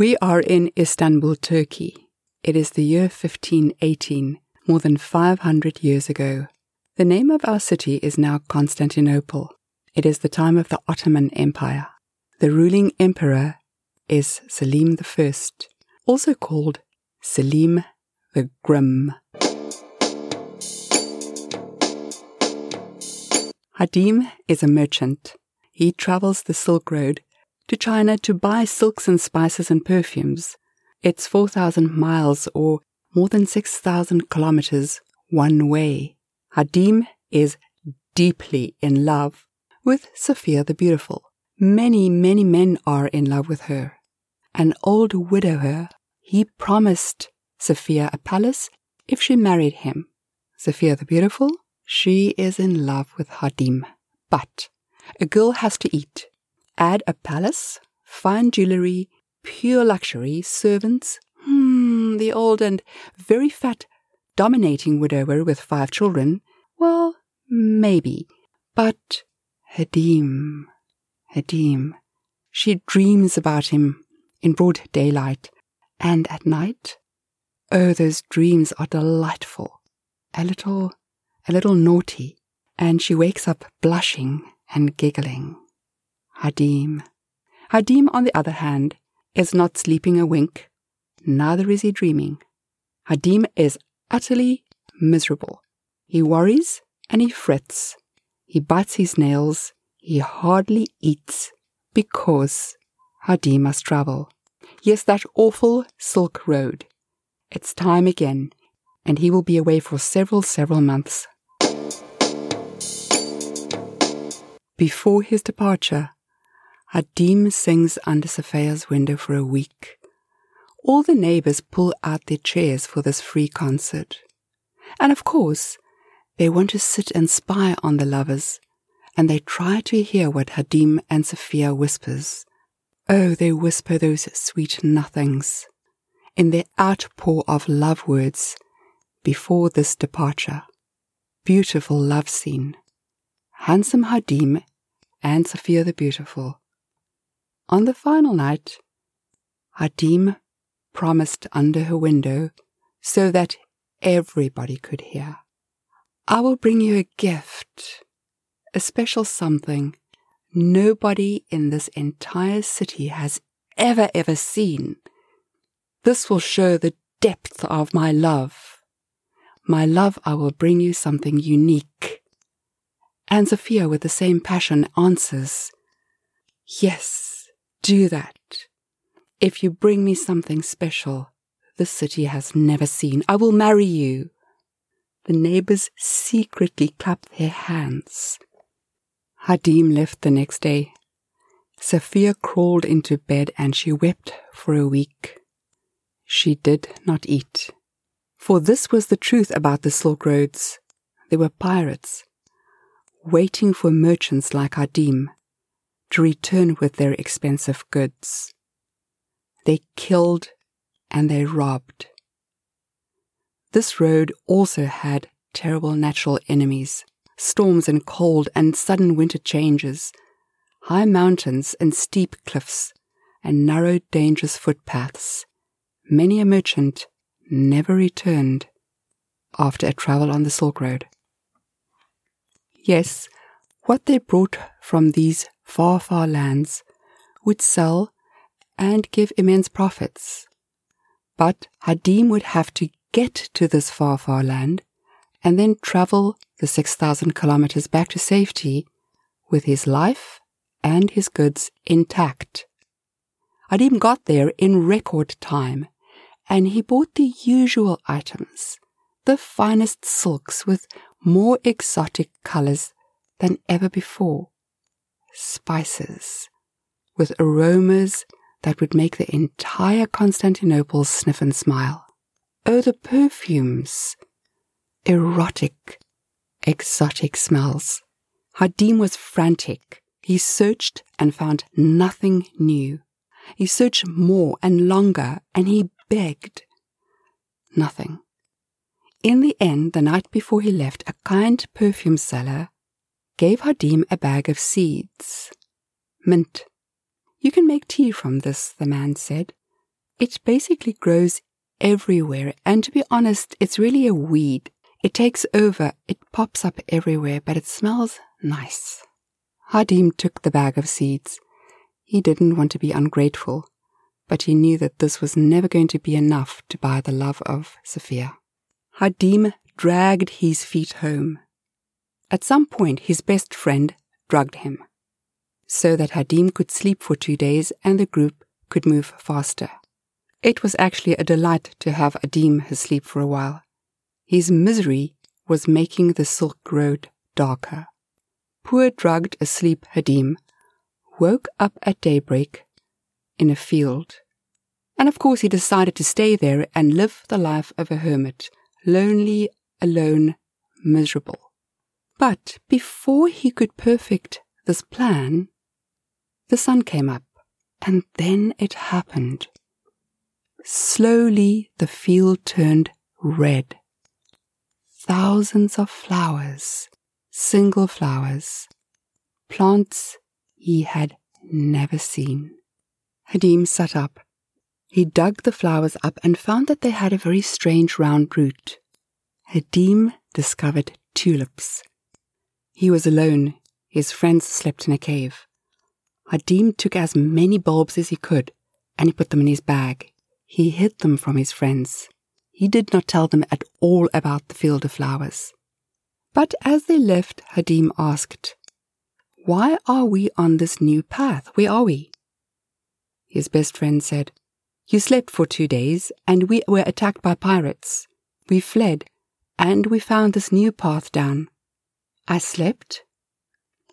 We are in Istanbul, Turkey. It is the year 1518, more than 500 years ago. The name of our city is now Constantinople. It is the time of the Ottoman Empire. The ruling emperor is Selim I, also called Selim the Grim. Hadim is a merchant. He travels the Silk Road to China to buy silks and spices and perfumes. It's 4,000 miles or more than 6,000 kilometers one way. Hadim is deeply in love with Sophia the Beautiful. Many, many men are in love with her. An old widower, he promised Sophia a palace if she married him. Sophia the Beautiful, she is in love with Hadim. But a girl has to eat add a palace, fine jewellery, pure luxury, servants, hmm, the old and very fat, dominating widower with five children, well, maybe. But Hadim, Hadim, she dreams about him in broad daylight, and at night, oh, those dreams are delightful, a little, a little naughty, and she wakes up blushing and giggling. Hadim. Hadim, on the other hand, is not sleeping a wink, neither is he dreaming. Hadim is utterly miserable. He worries and he frets. He bites his nails. He hardly eats because Hadim must travel. Yes, that awful Silk Road. It's time again, and he will be away for several, several months. Before his departure, Hadim sings under Sophia's window for a week. All the neighbors pull out their chairs for this free concert. And of course, they want to sit and spy on the lovers, and they try to hear what Hadim and Sophia whispers. Oh, they whisper those sweet nothings in their outpour of love words before this departure. Beautiful love scene. Handsome Hadim and Sophia the Beautiful on the final night, Hadim promised under her window so that everybody could hear. I will bring you a gift, a special something nobody in this entire city has ever, ever seen. This will show the depth of my love. My love, I will bring you something unique. And Sophia, with the same passion, answers, Yes, do that. If you bring me something special the city has never seen, I will marry you. The neighbors secretly clapped their hands. Hadim left the next day. Sophia crawled into bed and she wept for a week. She did not eat. For this was the truth about the Silk Roads. They were pirates, waiting for merchants like Hadim to return with their expensive goods. They killed and they robbed. This road also had terrible natural enemies storms and cold and sudden winter changes, high mountains and steep cliffs, and narrow, dangerous footpaths. Many a merchant never returned after a travel on the Silk Road. Yes, what they brought from these far, far lands would sell and give immense profits. But Hadim would have to get to this far, far land and then travel the 6,000 kilometers back to safety with his life and his goods intact. Hadim got there in record time and he bought the usual items, the finest silks with more exotic colors than ever before spices with aromas that would make the entire Constantinople sniff and smile. Oh, the perfumes! Erotic, exotic smells. Hadim was frantic. He searched and found nothing new. He searched more and longer and he begged. Nothing. In the end, the night before he left, a kind perfume seller gave Hadim a bag of seeds. Mint. You can make tea from this, the man said. It basically grows everywhere, and to be honest, it's really a weed. It takes over, it pops up everywhere, but it smells nice. Hadim took the bag of seeds. He didn't want to be ungrateful, but he knew that this was never going to be enough to buy the love of Sophia. Hadim dragged his feet home. At some point, his best friend drugged him, so that Hadim could sleep for two days and the group could move faster. It was actually a delight to have Hadim asleep for a while. His misery was making the Silk Road darker. Poor drugged asleep Hadim woke up at daybreak in a field. And of course, he decided to stay there and live the life of a hermit, lonely, alone, miserable. But before he could perfect this plan, the sun came up, and then it happened. Slowly the field turned red. Thousands of flowers, single flowers, plants he had never seen. Hadim sat up. He dug the flowers up and found that they had a very strange round root. Hadim discovered tulips. He was alone. His friends slept in a cave. Hadim took as many bulbs as he could, and he put them in his bag. He hid them from his friends. He did not tell them at all about the field of flowers. But as they left, Hadim asked, Why are we on this new path? Where are we? His best friend said, You slept for two days, and we were attacked by pirates. We fled, and we found this new path down. I slept?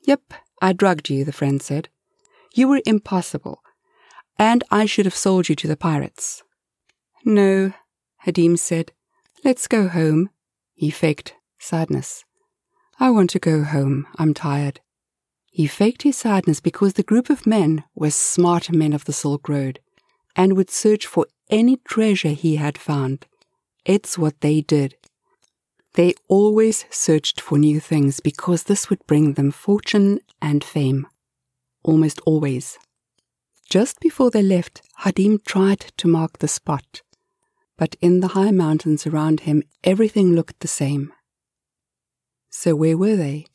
Yep, I drugged you, the friend said. You were impossible, and I should have sold you to the pirates. No, Hadim said. Let's go home. He faked sadness. I want to go home. I'm tired. He faked his sadness because the group of men were smart men of the Silk Road and would search for any treasure he had found. It's what they did. They always searched for new things because this would bring them fortune and fame. Almost always. Just before they left, Hadim tried to mark the spot, but in the high mountains around him everything looked the same. So where were they?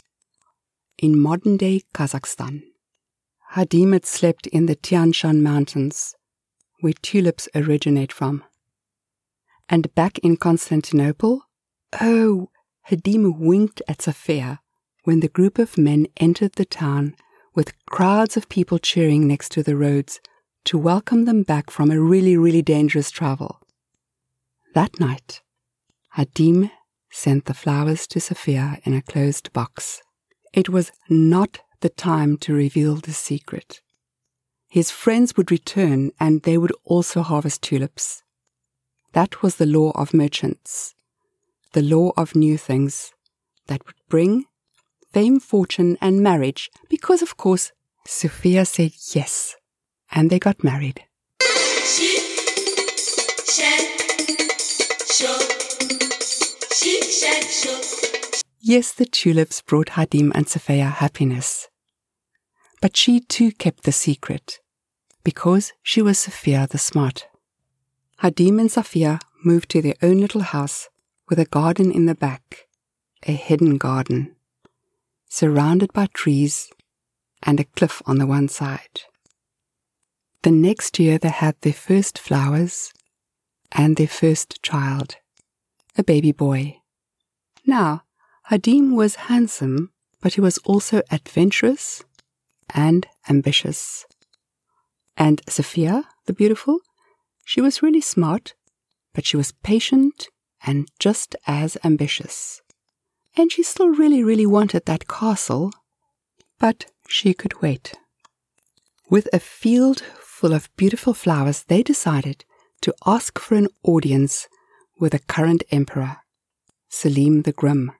In modern day Kazakhstan. Hadim had slept in the Tian Shan Mountains, where tulips originate from. And back in Constantinople, Oh, Hadim winked at Sophia when the group of men entered the town with crowds of people cheering next to the roads to welcome them back from a really, really dangerous travel. That night, Hadim sent the flowers to Sophia in a closed box. It was not the time to reveal the secret. His friends would return and they would also harvest tulips. That was the law of merchants the law of new things that would bring fame, fortune, and marriage, because, of course, Sophia said yes, and they got married. Yes, the tulips brought Hadim and Sophia happiness. But she too kept the secret, because she was Sophia the Smart. Hadim and Sophia moved to their own little house with a garden in the back, a hidden garden, surrounded by trees and a cliff on the one side. The next year they had their first flowers and their first child, a baby boy. Now, Hadim was handsome, but he was also adventurous and ambitious. And Sophia, the beautiful, she was really smart, but she was patient and just as ambitious. And she still really, really wanted that castle, but she could wait. With a field full of beautiful flowers, they decided to ask for an audience with the current emperor, Selim the Grim.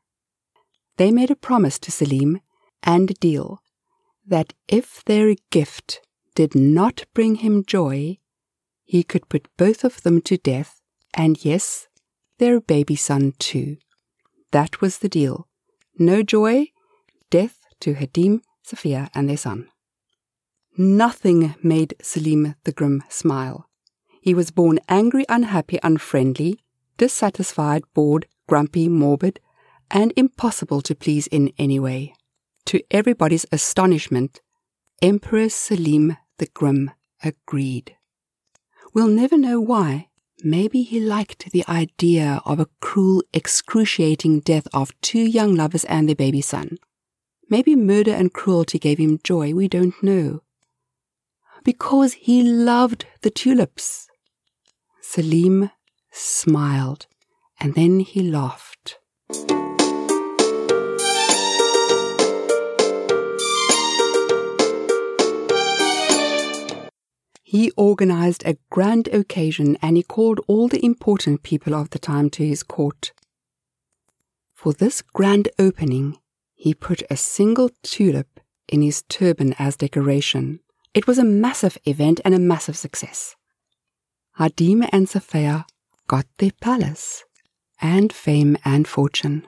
They made a promise to Selim and a deal that if their gift did not bring him joy, he could put both of them to death, and yes, their baby son too. That was the deal. No joy, death to Hadim, Sophia, and their son. Nothing made Selim the Grim smile. He was born angry, unhappy, unfriendly, dissatisfied, bored, grumpy, morbid, and impossible to please in any way. To everybody's astonishment, Emperor Selim the Grim agreed. We'll never know why. Maybe he liked the idea of a cruel, excruciating death of two young lovers and their baby son. Maybe murder and cruelty gave him joy, we don't know. Because he loved the tulips. Selim smiled, and then he laughed. He organized a grand occasion and he called all the important people of the time to his court. For this grand opening, he put a single tulip in his turban as decoration. It was a massive event and a massive success. Hadim and Sophia got their palace and fame and fortune.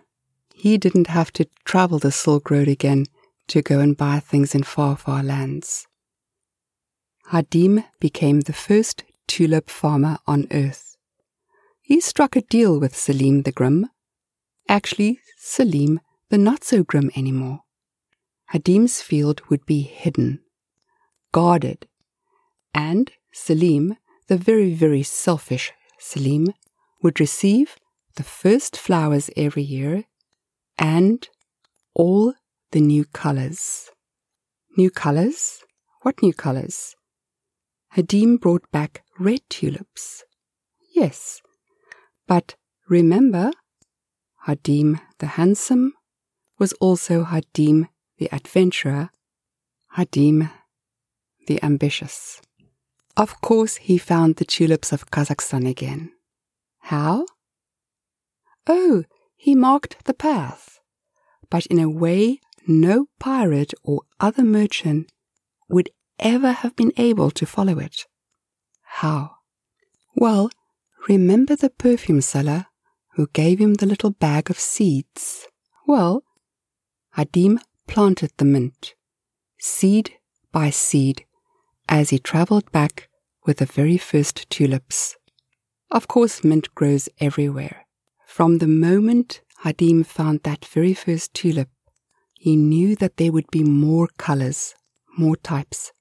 He didn't have to travel the Silk Road again to go and buy things in far, far lands. Hadim became the first tulip farmer on earth. He struck a deal with Selim the Grim. Actually, Selim the not so grim anymore. Hadim's field would be hidden, guarded, and Selim, the very, very selfish Selim, would receive the first flowers every year and all the new colors. New colors? What new colors? Hadim brought back red tulips. Yes, but remember, Hadim the handsome was also Hadim the adventurer, Hadim the ambitious. Of course, he found the tulips of Kazakhstan again. How? Oh, he marked the path, but in a way no pirate or other merchant would ever have been able to follow it. How? Well, remember the perfume seller who gave him the little bag of seeds? Well, Hadim planted the mint, seed by seed, as he travelled back with the very first tulips. Of course, mint grows everywhere. From the moment Hadim found that very first tulip, he knew that there would be more colours, more types,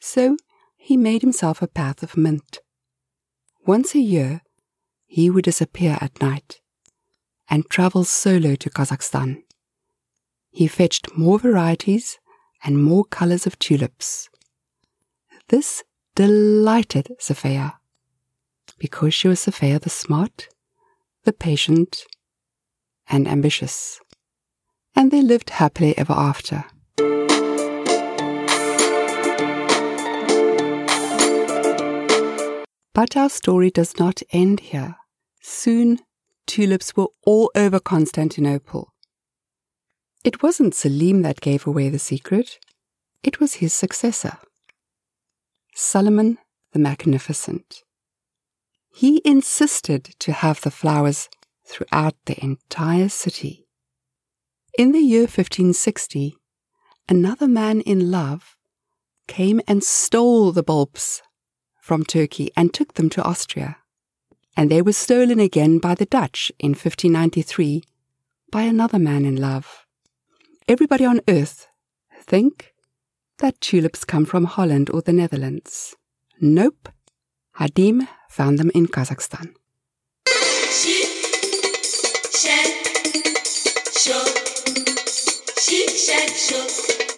so he made himself a path of mint. Once a year, he would disappear at night and travel solo to Kazakhstan. He fetched more varieties and more colors of tulips. This delighted Sophia because she was Sophia the smart, the patient, and ambitious. And they lived happily ever after. But our story does not end here. Soon, tulips were all over Constantinople. It wasn't Selim that gave away the secret, it was his successor, Suleiman the Magnificent. He insisted to have the flowers throughout the entire city. In the year 1560, another man in love came and stole the bulbs from Turkey and took them to Austria. And they were stolen again by the Dutch in 1593 by another man in love. Everybody on earth think that tulips come from Holland or the Netherlands. Nope. Hadim found them in Kazakhstan.